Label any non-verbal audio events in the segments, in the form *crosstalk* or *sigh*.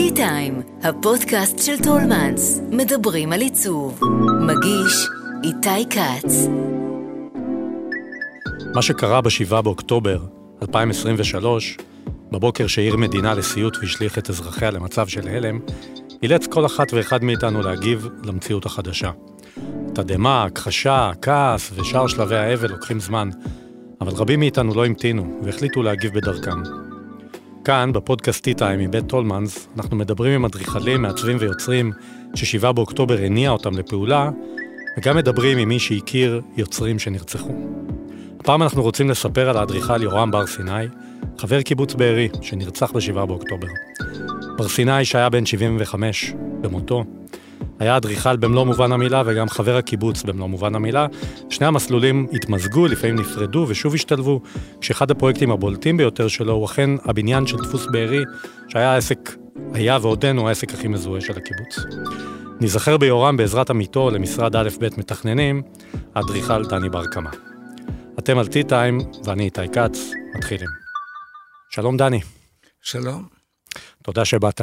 טי טיים, הפודקאסט של טולמנס, מדברים על עיצוב. מגיש איתי כץ. מה שקרה ב-7 באוקטובר 2023, בבוקר שהעיר מדינה לסיוט והשליך את אזרחיה למצב של הלם, אילץ כל אחת ואחד מאיתנו להגיב למציאות החדשה. תדהמה, הכחשה, כעס ושאר שלבי האבל לוקחים זמן, אבל רבים מאיתנו לא המתינו והחליטו להגיב בדרכם. כאן, בפודקאסט T-Time מבית טולמנס, אנחנו מדברים עם אדריכלים, מעצבים ויוצרים ש-7 באוקטובר הניע אותם לפעולה, וגם מדברים עם מי שהכיר יוצרים שנרצחו. הפעם אנחנו רוצים לספר על האדריכל יורם בר סיני, חבר קיבוץ בארי, שנרצח ב-7 באוקטובר. בר סיני, שהיה בן 75 במותו, היה אדריכל במלוא מובן המילה וגם חבר הקיבוץ במלוא מובן המילה. שני המסלולים התמזגו, לפעמים נפרדו ושוב השתלבו, כשאחד הפרויקטים הבולטים ביותר שלו הוא אכן הבניין של דפוס בארי, שהיה העסק, היה ועודנו העסק הכי מזוהה של הקיבוץ. ניזכר ביורם בעזרת עמיתו למשרד א' ב' מתכננים, האדריכל דני בר קמה. אתם על טי-טיים ואני איתי כץ, מתחילים. שלום דני. שלום. תודה שבאת.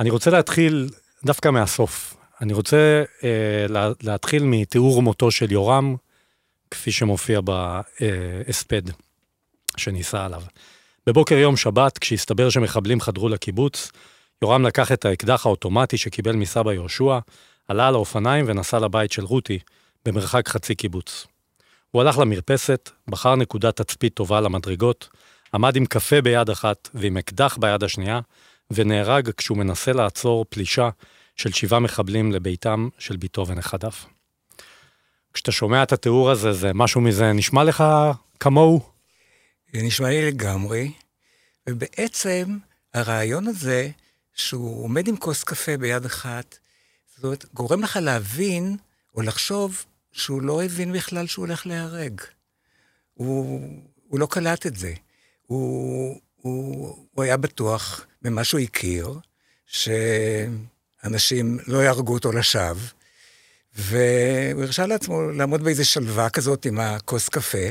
אני רוצה להתחיל דווקא מהסוף. אני רוצה אה, לה, להתחיל מתיאור מותו של יורם, כפי שמופיע בהספד שניסה עליו. בבוקר יום שבת, כשהסתבר שמחבלים חדרו לקיבוץ, יורם לקח את האקדח האוטומטי שקיבל מסבא יהושע, עלה על האופניים ונסע לבית של רותי, במרחק חצי קיבוץ. הוא הלך למרפסת, בחר נקודת תצפית טובה למדרגות, עמד עם קפה ביד אחת ועם אקדח ביד השנייה, ונהרג כשהוא מנסה לעצור פלישה של שבעה מחבלים לביתם של ביתו ונכדיו. כשאתה שומע את התיאור הזה, זה משהו מזה נשמע לך כמוהו? זה נשמע לי לגמרי, ובעצם הרעיון הזה, שהוא עומד עם כוס קפה ביד אחת, זאת אומרת, גורם לך להבין או לחשוב שהוא לא הבין בכלל שהוא הולך להיהרג. הוא, הוא לא קלט את זה. הוא, הוא, הוא היה בטוח במה שהוא הכיר, שאנשים לא יהרגו אותו לשווא, והוא הרשה לעצמו לעמוד באיזה שלווה כזאת עם הכוס קפה,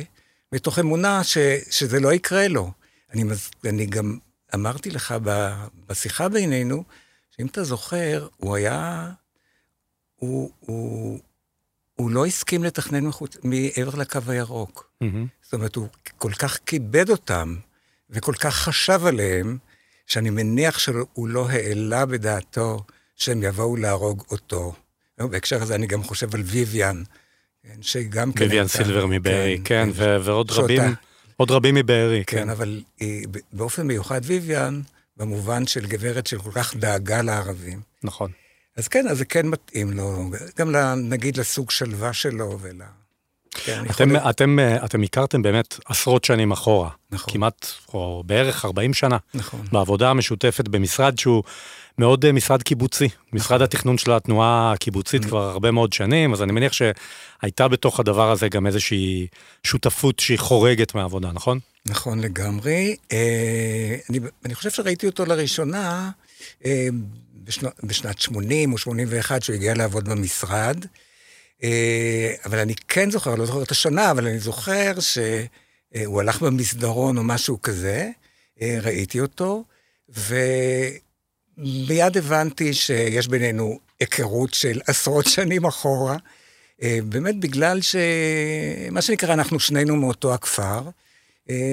מתוך אמונה ש, שזה לא יקרה לו. אני, אני גם אמרתי לך ב, בשיחה בינינו, שאם אתה זוכר, הוא היה... הוא, הוא, הוא לא הסכים לתכנן מחוץ, מעבר לקו הירוק. Mm-hmm. זאת אומרת, הוא כל כך כיבד אותם, וכל כך חשב עליהם, שאני מניח שהוא לא העלה בדעתו שהם יבואו להרוג אותו. בהקשר הזה אני גם חושב על ויויאן, כן, שגם כן... ויויאן סילבר מבארי, כן, כן, כן ועוד רבים, עוד רבים מבארי, כן. כן, אבל באופן מיוחד ויויאן, במובן של גברת שכל כך דאגה לערבים. נכון. אז כן, אז זה כן מתאים לו, גם נגיד לסוג שלווה שלו ול... כן, אתם, יכול... אתם, אתם הכרתם באמת עשרות שנים אחורה. נכון. כמעט, או בערך 40 שנה. נכון. בעבודה המשותפת במשרד שהוא מאוד אה, משרד קיבוצי. נכון. משרד התכנון של התנועה הקיבוצית נכון. כבר הרבה מאוד שנים, אז אני מניח שהייתה בתוך הדבר הזה גם איזושהי שותפות שהיא חורגת מהעבודה, נכון? נכון לגמרי. אה, אני, אני חושב שראיתי אותו לראשונה אה, בשנת 80 או 81, שהוא הגיע לעבוד במשרד. אבל אני כן זוכר, לא זוכר את השנה, אבל אני זוכר שהוא הלך במסדרון או משהו כזה, ראיתי אותו, ומיד הבנתי שיש בינינו היכרות של עשרות שנים אחורה, אה, באמת בגלל שמה שנקרא, אנחנו שנינו מאותו הכפר.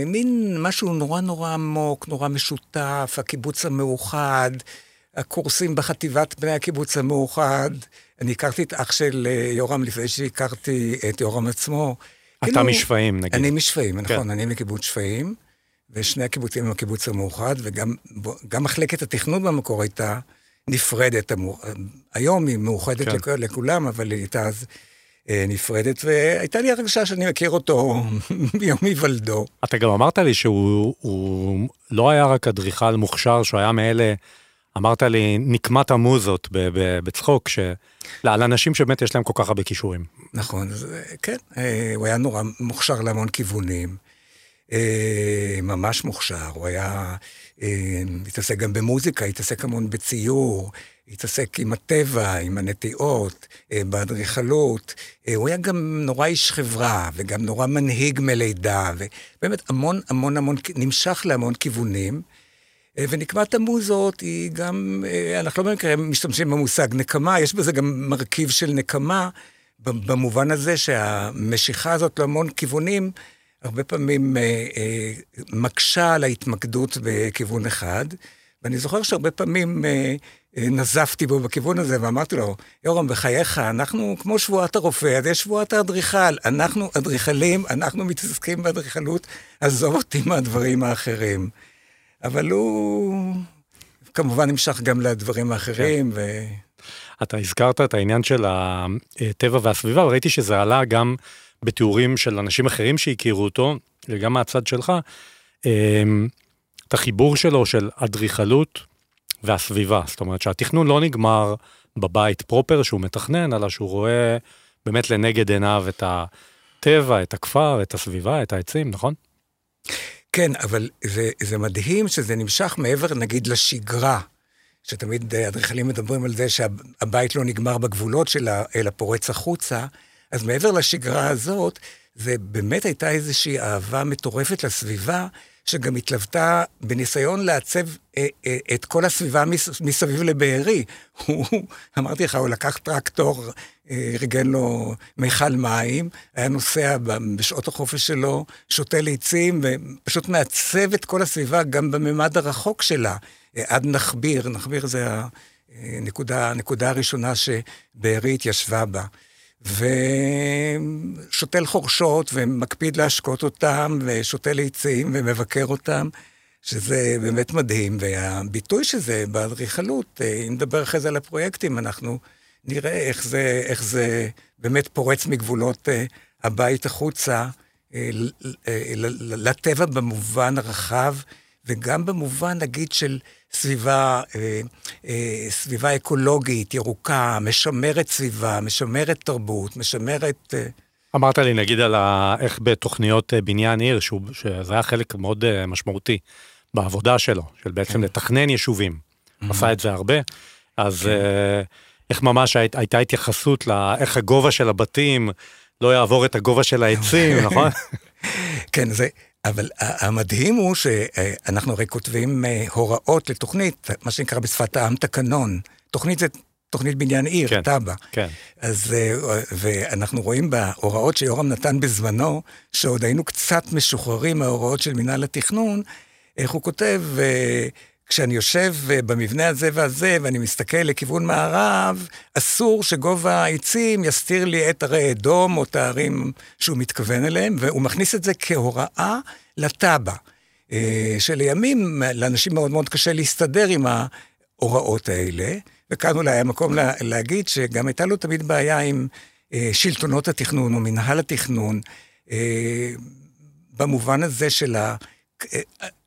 מין משהו נורא נורא עמוק, נורא משותף, הקיבוץ המאוחד, הקורסים בחטיבת בני הקיבוץ המאוחד. אני הכרתי את אח של אה, יורם לפני שהכרתי את יורם עצמו. אתה כאילו, משפעים, נגיד. אני משפעים, כן. נכון, אני מקיבוץ שפעים, ושני הקיבוצים הם הקיבוץ המאוחד, וגם מחלקת התכנון במקור הייתה נפרדת. היום היא מאוחדת כן. לכ, לכולם, אבל היא הייתה אז אה, נפרדת, והייתה לי הרגשה שאני מכיר אותו *laughs* מיום היוולדו. אתה גם אמרת לי שהוא לא היה רק אדריכל מוכשר, שהוא היה מאלה... אמרת לי, נקמת המוזות בצחוק, על אנשים שבאמת יש להם כל כך הרבה כישורים. נכון, אז, כן, אה, הוא היה נורא מוכשר להמון כיוונים. אה, ממש מוכשר, הוא היה, אה, התעסק גם במוזיקה, התעסק המון בציור, התעסק עם הטבע, עם הנטיעות, באדריכלות. הוא היה גם נורא איש חברה, וגם נורא מנהיג מלידה, ובאמת המון המון המון, נמשך להמון כיוונים. אה, ונקמת המוזות היא גם, אה, אנחנו לא במקרה משתמשים במושג נקמה, יש בזה גם מרכיב של נקמה, במובן הזה שהמשיכה הזאת להמון כיוונים, הרבה פעמים אה, אה, מקשה על ההתמקדות בכיוון אחד. ואני זוכר שהרבה פעמים אה, אה, נזפתי בו בכיוון הזה, ואמרתי לו, יורם, בחייך, אנחנו כמו שבועת הרופא, אז יש שבועת האדריכל. אנחנו אדריכלים, אנחנו מתעסקים באדריכלות, עזוב אותי מהדברים האחרים. אבל הוא כמובן נמשך גם לדברים האחרים. כן. ו... אתה הזכרת את העניין של הטבע והסביבה, וראיתי שזה עלה גם בתיאורים של אנשים אחרים שהכירו אותו, וגם מהצד שלך, אמ, את החיבור שלו של אדריכלות והסביבה. זאת אומרת שהתכנון לא נגמר בבית פרופר שהוא מתכנן, אלא שהוא רואה באמת לנגד עיניו את הטבע, את הכפר, את הסביבה, את העצים, נכון? כן, אבל זה, זה מדהים שזה נמשך מעבר, נגיד, לשגרה. שתמיד אדריכלים מדברים על זה שהבית לא נגמר בגבולות שלה, אלא פורץ החוצה. אז מעבר לשגרה הזאת, זה באמת הייתה איזושהי אהבה מטורפת לסביבה, שגם התלוותה בניסיון לעצב אה, אה, את כל הסביבה מסביב לבארי. *laughs* הוא, אמרתי לך, הוא לקח טרקטור, אה, ארגן לו מיכל מים, היה נוסע בשעות החופש שלו, שותה ליצים, ופשוט מעצב את כל הסביבה גם בממד הרחוק שלה, עד נחביר, נחביר זה הנקודה, הנקודה הראשונה שבארי התיישבה בה. ושותל חורשות ומקפיד להשקות אותם, ושותה ליצים ומבקר אותם, שזה באמת מדהים. והביטוי של זה באדריכלות, אה, אם נדבר אחרי זה על הפרויקטים, אנחנו נראה איך זה, איך זה באמת פורץ מגבולות אה, הבית החוצה, אה, לטבע במובן הרחב, וגם במובן, נגיד, של סביבה, אה, אה, סביבה אקולוגית, ירוקה, משמרת סביבה, משמרת תרבות, משמרת... אה... אמרת לי, נגיד, על ה... איך בתוכניות בניין עיר, שהוא, שזה היה חלק מאוד משמעותי בעבודה שלו, של בעצם כן. לתכנן יישובים. Mm-hmm. עשה את זה הרבה, אז כן. איך ממש היית, הייתה התייחסות לאיך הגובה של הבתים לא יעבור את הגובה של העצים, *laughs* נכון? כן, זה... אבל המדהים הוא שאנחנו הרי כותבים אה, הוראות לתוכנית, מה שנקרא בשפת העם תקנון. תוכנית זה תוכנית בניין עיר, כן, תב"ע. כן. אז, אה, ואנחנו רואים בהוראות שיורם נתן בזמנו, שעוד היינו קצת משוחררים מההוראות של מינהל התכנון, איך הוא כותב, אה, כשאני יושב אה, במבנה הזה והזה, ואני מסתכל לכיוון מערב, אסור שגובה העצים יסתיר לי את הרי אדום או את הערים שהוא מתכוון אליהם, והוא מכניס את זה כהוראה לתב"ע. אה, שלימים לאנשים מאוד מאוד קשה להסתדר עם ההוראות האלה, וכאן אולי המקום לה, להגיד שגם הייתה לו תמיד בעיה עם אה, שלטונות התכנון או מנהל התכנון, במובן הזה של ה...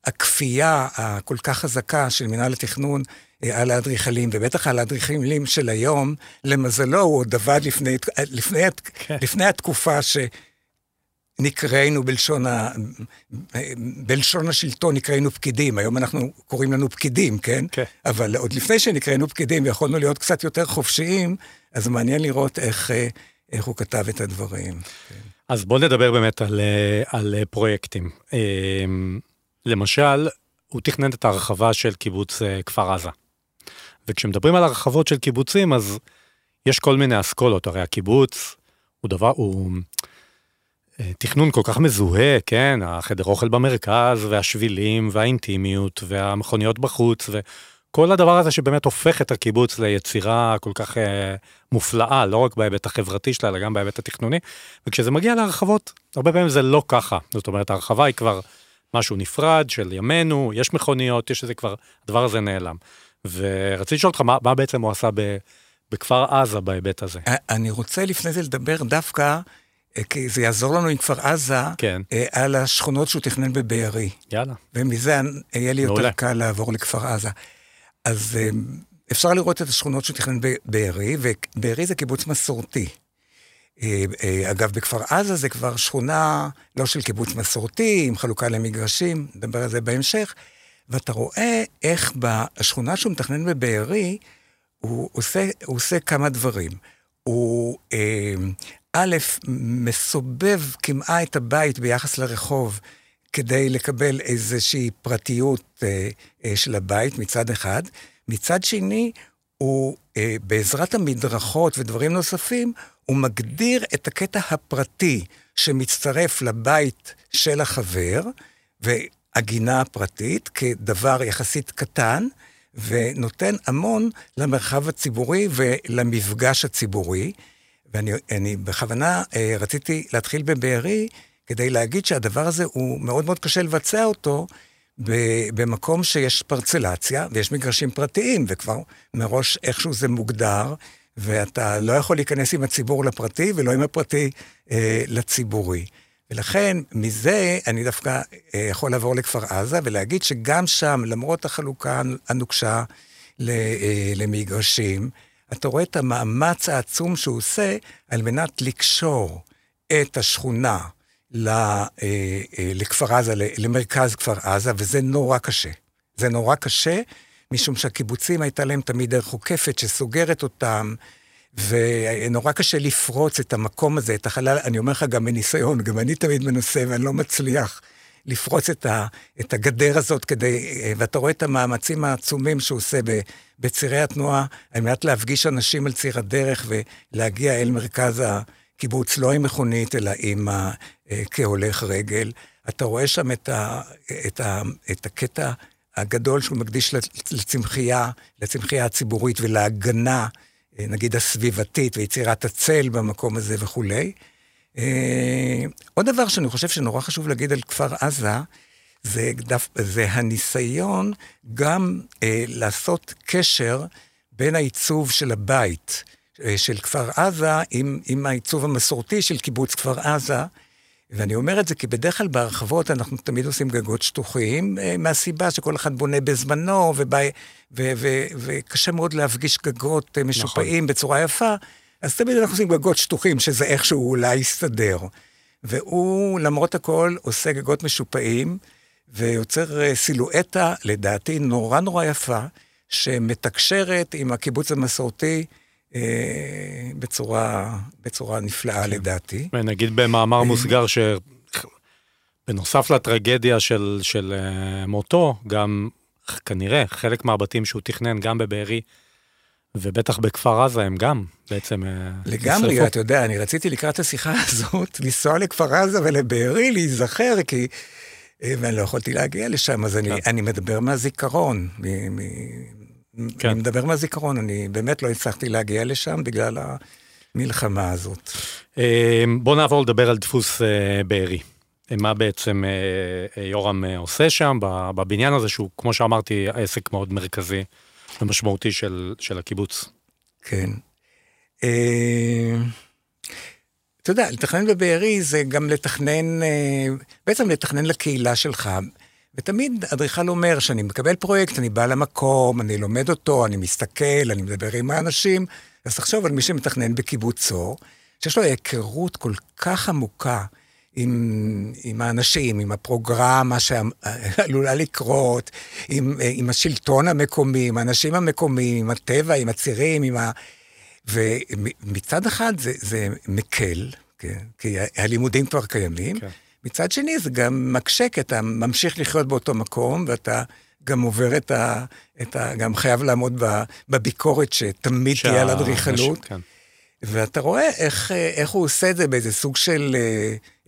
הכפייה הכל כך חזקה של מינהל התכנון אה, על האדריכלים, ובטח על האדריכלים של היום, למזלו הוא עוד עבד לפני, לפני, כן. לפני התקופה ש... נקראנו בלשון, ה... בלשון השלטון נקראנו פקידים, היום אנחנו קוראים לנו פקידים, כן? כן. אבל עוד לפני שנקראנו פקידים ויכולנו להיות קצת יותר חופשיים, אז מעניין לראות איך, אה, איך הוא כתב את הדברים. כן. אז בואו נדבר באמת על, אה, על פרויקטים. למשל, הוא תכנן את ההרחבה של קיבוץ אה, כפר עזה. וכשמדברים על הרחבות של קיבוצים, אז יש כל מיני אסכולות, הרי הקיבוץ הוא דבר, הוא אה, תכנון כל כך מזוהה, כן, החדר אוכל במרכז, והשבילים, והאינטימיות, והמכוניות בחוץ, וכל הדבר הזה שבאמת הופך את הקיבוץ ליצירה כל כך אה, מופלאה, לא רק בהיבט החברתי שלה, אלא גם בהיבט התכנוני. וכשזה מגיע להרחבות, הרבה פעמים זה לא ככה. זאת אומרת, ההרחבה היא כבר משהו נפרד של ימינו, יש מכוניות, יש איזה כבר, הדבר הזה נעלם. ורציתי לשאול אותך, מה, מה בעצם הוא עשה ב, בכפר עזה בהיבט הזה? אני רוצה לפני זה לדבר דווקא, אה, כי זה יעזור לנו עם כפר עזה, כן. אה, על השכונות שהוא תכנן בבארי. יאללה. ומזה יהיה לי יותר קל לעבור לכפר עזה. אז אה, אפשר לראות את השכונות שהוא תכנן בבארי, ובארי זה קיבוץ מסורתי. אה, אה, אגב, בכפר עזה זה כבר שכונה לא של קיבוץ מסורתי, עם חלוקה למגרשים, נדבר על זה בהמשך, ואתה רואה איך בשכונה שהוא מתכנן בבארי, הוא עושה, הוא עושה כמה דברים. הוא, אה, א', מסובב כמעה את הבית ביחס לרחוב, כדי לקבל איזושהי פרטיות של הבית מצד אחד. מצד שני, הוא בעזרת המדרכות ודברים נוספים, הוא מגדיר את הקטע הפרטי שמצטרף לבית של החבר, והגינה הפרטית כדבר יחסית קטן, ונותן המון למרחב הציבורי ולמפגש הציבורי. ואני בכוונה אה, רציתי להתחיל בבארי, כדי להגיד שהדבר הזה הוא מאוד מאוד קשה לבצע אותו במקום שיש פרצלציה ויש מגרשים פרטיים, וכבר מראש איכשהו זה מוגדר, ואתה לא יכול להיכנס עם הציבור לפרטי ולא עם הפרטי אה, לציבורי. ולכן, מזה אני דווקא אה, יכול לעבור לכפר עזה ולהגיד שגם שם, למרות החלוקה הנוקשה אה, למגרשים, אתה רואה את המאמץ העצום שהוא עושה על מנת לקשור את השכונה אה, לכפר עזה, למרכז כפר עזה, וזה נורא קשה. זה נורא קשה, משום שהקיבוצים הייתה להם תמיד דרך עוקפת שסוגרת אותם, ונורא קשה לפרוץ את המקום הזה, את החלל, אני אומר לך גם מניסיון, גם אני תמיד מנסה ואני לא מצליח לפרוץ את, ה, את הגדר הזאת כדי, ואתה רואה את המאמצים העצומים שהוא עושה בצירי התנועה, על מנת להפגיש אנשים על ציר הדרך ולהגיע אל מרכז הקיבוץ, לא עם מכונית, אלא עם ה, כהולך רגל. אתה רואה שם את, ה, את, ה, את הקטע הגדול שהוא מקדיש לצמחייה, לצמחייה הציבורית ולהגנה, אה, נגיד הסביבתית ויצירת הצל במקום הזה וכולי. אה, עוד דבר שאני חושב שנורא חשוב להגיד על כפר עזה, זה, דף, זה הניסיון גם אה, לעשות קשר בין העיצוב של הבית אה, של כפר עזה עם, עם העיצוב המסורתי של קיבוץ כפר עזה. ואני אומר את זה כי בדרך כלל בהרחבות אנחנו תמיד עושים גגות שטוחים, אה, מהסיבה שכל אחד בונה בזמנו, ובא, ו, ו, וקשה מאוד להפגיש גגות אה, משופעים נכון. בצורה יפה, אז תמיד אנחנו עושים גגות שטוחים, שזה איכשהו אולי יסתדר. והוא, למרות הכל, עושה גגות משופעים, ויוצר אה, סילואטה, לדעתי, נורא נורא יפה, שמתקשרת עם הקיבוץ המסורתי. אה, בצורה, בצורה נפלאה כן. לדעתי. ונגיד במאמר אה, מוסגר שבנוסף לטרגדיה של, של אה, מותו, גם כנראה חלק מהבתים שהוא תכנן גם בבארי, ובטח בכפר עזה הם גם בעצם לגמרי, נשרפו. אתה יודע, אני רציתי לקראת השיחה *laughs* הזאת לנסוע לכפר עזה ולבארי, להיזכר, כי... ואני לא יכולתי להגיע לשם, אז אני, כן. אני מדבר מהזיכרון, כן. אני מדבר מהזיכרון, אני באמת לא הצלחתי להגיע לשם בגלל המלחמה הזאת. אה, בוא נעבור לדבר על דפוס אה, בארי. מה בעצם אה, יורם עושה שם, בבניין הזה, שהוא, כמו שאמרתי, עסק מאוד מרכזי ומשמעותי של, של הקיבוץ. כן. אתה יודע, לתכנן בבארי זה גם לתכנן, בעצם לתכנן לקהילה שלך. ותמיד אדריכל אומר שאני מקבל פרויקט, אני בא למקום, אני לומד אותו, אני מסתכל, אני מדבר עם האנשים, אז תחשוב על מי שמתכנן בקיבוצו, שיש לו היכרות כל כך עמוקה עם, עם האנשים, עם הפרוגרמה שעלולה לקרות, עם, עם השלטון המקומי, עם האנשים המקומיים, עם הטבע, עם הצירים, עם ה... ומצד אחד זה, זה מקל, כן? כי הלימודים כבר קיימים. כן. מצד שני, זה גם מקשה, כי אתה ממשיך לחיות באותו מקום, ואתה גם עובר את ה... את ה גם חייב לעמוד בביקורת שתמיד תהיה על אדריכלות. כן. ואתה רואה איך, איך הוא עושה את זה באיזה סוג של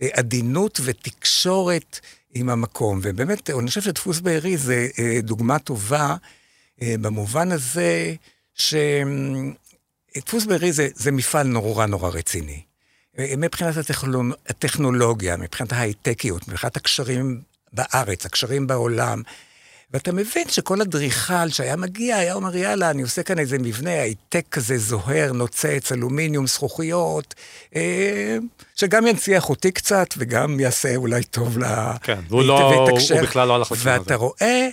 אה, עדינות ותקשורת עם המקום. ובאמת, אני חושב שדפוס בארי זה אה, דוגמה טובה אה, במובן הזה שדפוס בארי זה, זה מפעל נורא נורא רציני. מבחינת הטכנולוגיה, מבחינת ההייטקיות, מבחינת הקשרים בארץ, הקשרים בעולם. ואתה מבין שכל אדריכל שהיה מגיע, היה אומר, יאללה, אני עושה כאן איזה מבנה הייטק כזה זוהר, נוצץ, אלומיניום, זכוכיות, אה, שגם ינציח אותי קצת וגם יעשה אולי טוב ל... כן, והוא לא, הוא בכלל לא הלך לכיוון הזה. ואתה רואה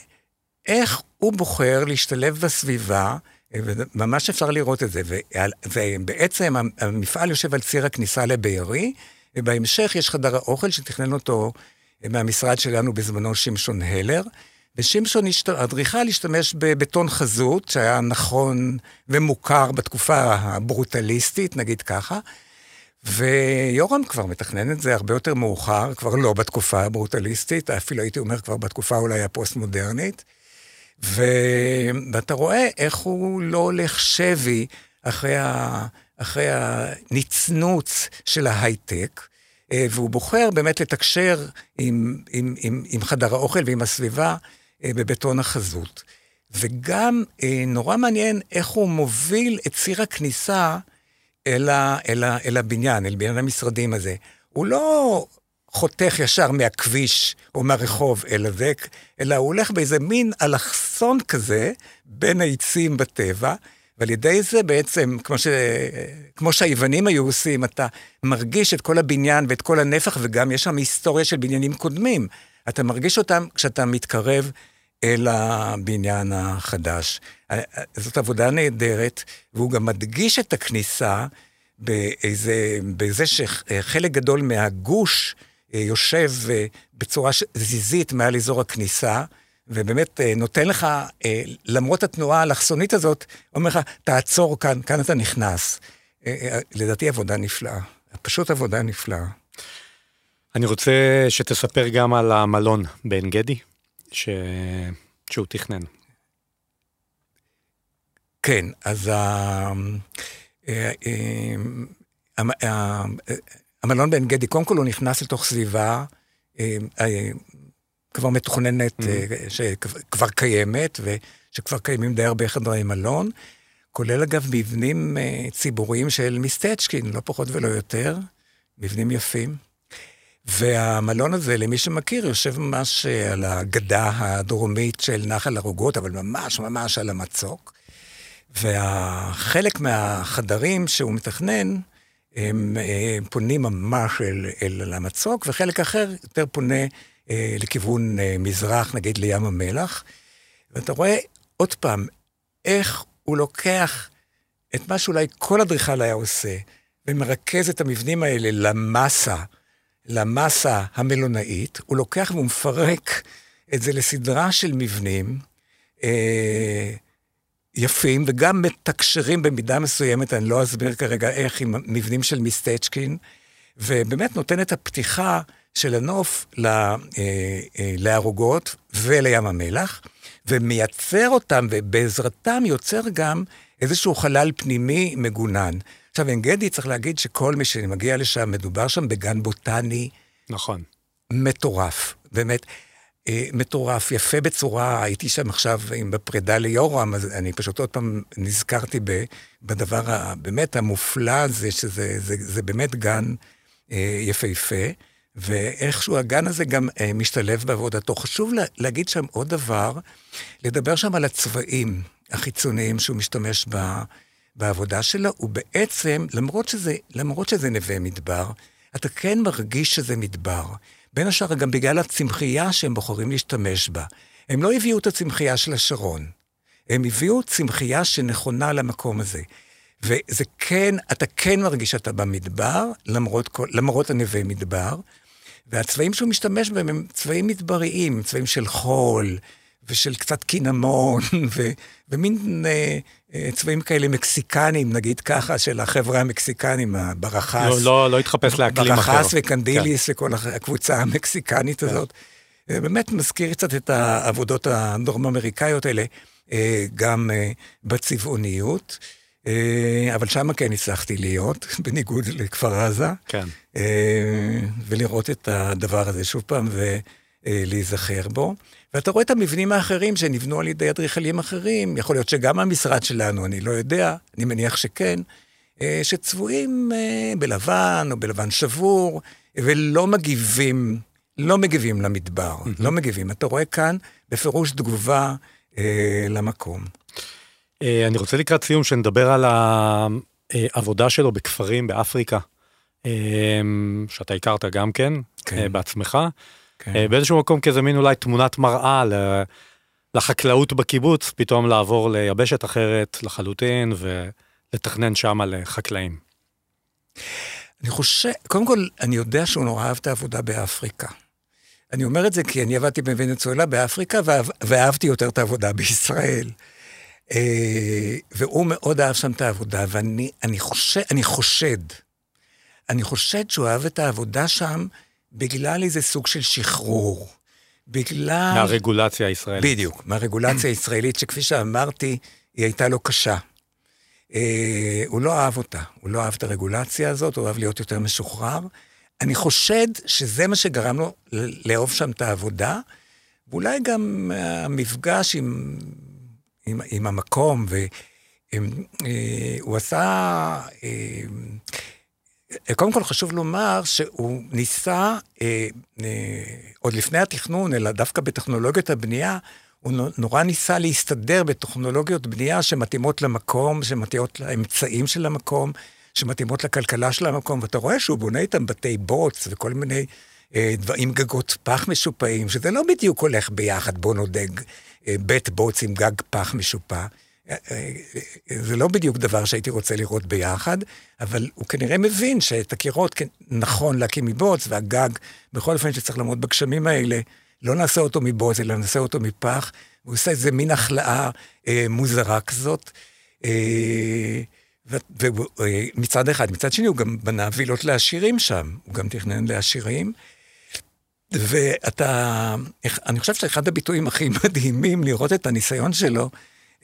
איך הוא בוחר להשתלב בסביבה, וממש אפשר לראות את זה. ובעצם המפעל יושב על ציר הכניסה לבארי, ובהמשך יש חדר האוכל שתכנן אותו מהמשרד שלנו בזמנו שמשון הלר. ושמשון, האדריכל השתמש בבטון חזות, שהיה נכון ומוכר בתקופה הברוטליסטית, נגיד ככה. ויורם כבר מתכנן את זה הרבה יותר מאוחר, כבר לא בתקופה הברוטליסטית, אפילו הייתי אומר כבר בתקופה אולי הפוסט-מודרנית. ו... ואתה רואה איך הוא לא הולך שבי אחרי, ה... אחרי הנצנוץ של ההייטק, אה, והוא בוחר באמת לתקשר עם, עם, עם, עם חדר האוכל ועם הסביבה אה, בבטון החזות. וגם אה, נורא מעניין איך הוא מוביל את ציר הכניסה אל, ה, אל, ה, אל הבניין, אל בניין המשרדים הזה. הוא לא חותך ישר מהכביש או מהרחוב אל הדק, אלא הוא הולך באיזה מין אלכסון כזה בין העצים בטבע, ועל ידי זה בעצם, כמו, ש... כמו שהיוונים היו עושים, אתה מרגיש את כל הבניין ואת כל הנפח, וגם יש שם היסטוריה של בניינים קודמים. אתה מרגיש אותם כשאתה מתקרב אל הבניין החדש. זאת עבודה נהדרת, והוא גם מדגיש את הכניסה באיזה, בזה שחלק גדול מהגוש אה, יושב אה, בצורה זיזית מעל אזור הכניסה, ובאמת אה, נותן לך, למרות התנועה האלכסונית הזאת, אומר לך, תעצור כאן, כאן אתה נכנס. לדעתי עבודה נפלאה, פשוט עבודה נפלאה. אני רוצה שתספר גם על המלון בעין גדי, ש... שהוא תכנן. כן, אז המלון בעין גדי, קודם כל הוא נכנס לתוך סביבה כבר מתוכננת, mm-hmm. שכבר קיימת, ושכבר קיימים די הרבה חדרי מלון, כולל אגב מבנים ציבוריים של מיסטצ'קין, לא פחות ולא יותר, מבנים יפים. והמלון הזה, למי שמכיר, יושב ממש על הגדה הדרומית של נחל הרוגות, אבל ממש ממש על המצוק. והחלק מהחדרים שהוא מתכנן, הם אה, פונים ממש אל, אל המצוק, וחלק אחר יותר פונה אה, לכיוון אה, מזרח, נגיד לים המלח. ואתה רואה עוד פעם, איך הוא לוקח את מה שאולי כל אדריכל היה עושה, ומרכז את המבנים האלה למסה, למסה המלונאית, הוא לוקח והוא מפרק את זה לסדרה של מבנים אה, יפים, וגם מתקשרים במידה מסוימת, אני לא אסביר כרגע איך, עם מבנים של מיסטצ'קין, ובאמת נותן את הפתיחה של הנוף אה, אה, לערוגות ולים המלח, ומייצר אותם, ובעזרתם יוצר גם איזשהו חלל פנימי מגונן. עכשיו, עין גדי, צריך להגיד שכל מי שמגיע לשם, מדובר שם בגן בוטני. נכון. מטורף, באמת. אה, מטורף, יפה בצורה, הייתי שם עכשיו עם בפרידה ליורם, אז אני פשוט עוד פעם נזכרתי בדבר הבאמת המופלא הזה, שזה זה, זה באמת גן אה, יפהפה, ואיכשהו הגן הזה גם אה, משתלב בעבודתו. חשוב לה, להגיד שם עוד דבר, לדבר שם על הצבעים החיצוניים שהוא משתמש ב... בעבודה שלו, הוא בעצם, למרות שזה, למרות שזה נווה מדבר, אתה כן מרגיש שזה מדבר. בין השאר גם בגלל הצמחייה שהם בוחרים להשתמש בה. הם לא הביאו את הצמחייה של השרון, הם הביאו צמחייה שנכונה למקום הזה. וזה כן, אתה כן מרגיש שאתה במדבר, למרות, למרות הנווה מדבר, והצבעים שהוא משתמש בהם הם צבעים מדבריים, צבעים של חול, ושל קצת קינמון, *laughs* ו, ומין אה, אה, צבעים כאלה מקסיקנים, נגיד ככה, של החבר'ה המקסיקנים, הברחס. לא, לא, לא התחפש לאקלים אחר. ברחס וקנדיליס כן. וכל הקבוצה המקסיקנית כן. הזאת. אה, באמת מזכיר קצת את העבודות הדרום-אמריקאיות האלה, אה, גם בצבעוניות. אבל שם כן הצלחתי להיות, *laughs* בניגוד לכפר עזה. כן. ולראות את הדבר הזה שוב פעם ולהיזכר בו. ואתה רואה את המבנים האחרים שנבנו על ידי אדריכלים אחרים, יכול להיות שגם המשרד שלנו, אני לא יודע, אני מניח שכן, אה, שצבועים אה, בלבן או בלבן שבור, ולא מגיבים, לא מגיבים למדבר, mm-hmm. לא מגיבים. אתה רואה כאן בפירוש תגובה אה, למקום. אה, אני רוצה לקראת סיום שנדבר על העבודה שלו בכפרים באפריקה, אה, שאתה הכרת גם כן, כן. אה, בעצמך. כן. אה, באיזשהו מקום כאיזה מין אולי תמונת מראה לחקלאות בקיבוץ, פתאום לעבור ליבשת אחרת לחלוטין ולתכנן שם לחקלאים. אני חושב, קודם כל, אני יודע שהוא נורא אהב את העבודה באפריקה. אני אומר את זה כי אני עבדתי בוונצואלה באפריקה, ואהב, ואהבתי יותר את העבודה בישראל. אה, והוא מאוד אהב שם את העבודה, ואני אני חושב, אני חושד, אני חושד שהוא אהב את העבודה שם בגלל איזה סוג של שחרור. בגלל... מהרגולציה הישראלית. בדיוק, מהרגולציה הישראלית, שכפי שאמרתי, היא הייתה לו קשה. אה, הוא לא אהב אותה, הוא לא אהב את הרגולציה הזאת, הוא אהב להיות יותר משוחרר. אני חושד שזה מה שגרם לו לאהוב שם את העבודה, ואולי גם המפגש עם, עם, עם המקום, והוא אה, עשה... אה, קודם כל חשוב לומר שהוא ניסה, אה, אה, עוד לפני התכנון, אלא דווקא בטכנולוגיות הבנייה, הוא נורא ניסה להסתדר בטכנולוגיות בנייה שמתאימות למקום, שמתאימות לאמצעים של המקום, שמתאימות לכלכלה של המקום, ואתה רואה שהוא בונה איתם בתי בוץ וכל מיני אה, דברים, גגות פח משופעים, שזה לא בדיוק הולך ביחד, בוא נודג אה, בית בוץ עם גג פח משופע. אה, אה, זה לא בדיוק דבר שהייתי רוצה לראות ביחד, אבל הוא כנראה מבין שאת הקירות כן, נכון להקים מבוץ, והגג, בכל אופן שצריך לעמוד בגשמים האלה, לא נעשה אותו מבוץ, אלא נעשה אותו מפח. הוא עושה איזה מין החלאה אה, מוזרה כזאת. אה, ומצד אחד, מצד שני הוא גם בנה וילות לעשירים שם, הוא גם תכנן לעשירים. ואתה, אני חושב שאחד הביטויים הכי *laughs* מדהימים לראות את הניסיון שלו,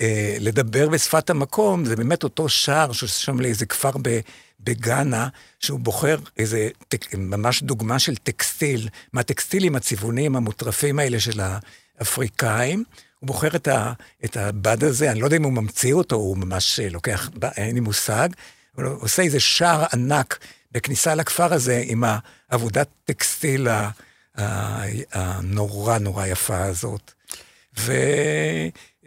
אה, לדבר בשפת המקום, זה באמת אותו שער שם לאיזה כפר בגאנה, שהוא בוחר איזה, ממש דוגמה של טקסטיל, מהטקסטילים הצבעוניים המוטרפים האלה של האפריקאים. הוא בוחר את, ה, את הבד הזה, אני לא יודע אם הוא ממציא אותו, הוא ממש לוקח, אין לי מושג, אבל הוא עושה איזה שער ענק בכניסה לכפר הזה עם העבודת טקסטיל הנורא נורא יפה הזאת.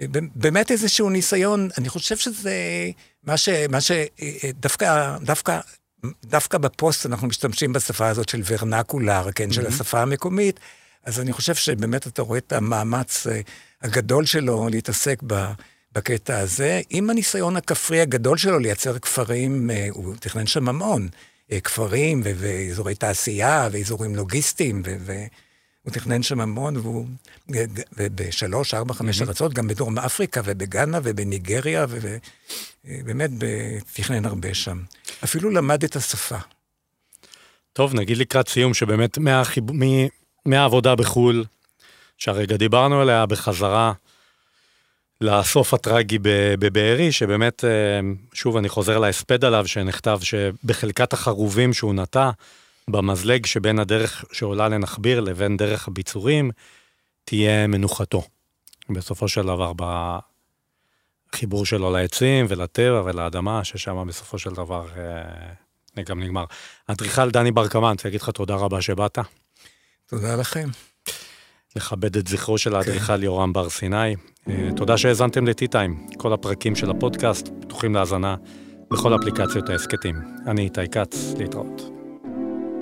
ובאמת איזשהו ניסיון, אני חושב שזה מה ש... מה ש דווקא, דווקא, דווקא בפוסט אנחנו משתמשים בשפה הזאת של ורנקולר, כן, mm-hmm. של השפה המקומית, אז אני חושב שבאמת אתה רואה את המאמץ אה, הגדול שלו להתעסק ב... בקטע הזה, עם הניסיון הכפרי הגדול שלו לייצר כפרים, אה, הוא תכנן שם המון, אה, כפרים ואזורי תעשייה ואזורים לוגיסטיים, והוא תכנן שם המון, והוא בשלוש, ארבע, חמש ארצות, גם בדרום אפריקה ובגאנה ובניגריה, ובאמת תכנן הרבה שם. אפילו למד את השפה. טוב, נגיד לקראת סיום, שבאמת מהחיב... מהעבודה בחו"ל, שהרגע דיברנו עליה בחזרה לסוף הטרגי בבארי, שבאמת, אה, שוב, אני חוזר להספד עליו, שנכתב שבחלקת החרובים שהוא נטע, במזלג שבין הדרך שעולה לנחביר לבין דרך הביצורים, תהיה מנוחתו. בסופו של דבר, בחיבור שלו לעצים ולטבע ולאדמה, ששם בסופו של דבר אה, גם נגמר. האדריכל דני ברקמן, אני אגיד לך תודה רבה שבאת. תודה לכם. לכבד את זכרו של האדריכל כן. יורם בר סיני. אה, תודה שהאזנתם לטי-טיים. כל הפרקים של הפודקאסט פתוחים להאזנה בכל אפליקציות ההסכתים. אני איתי כץ, להתראות.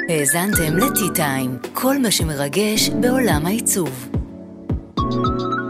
האזנתם לטי-טיים, כל מה שמרגש בעולם העיצוב. thank you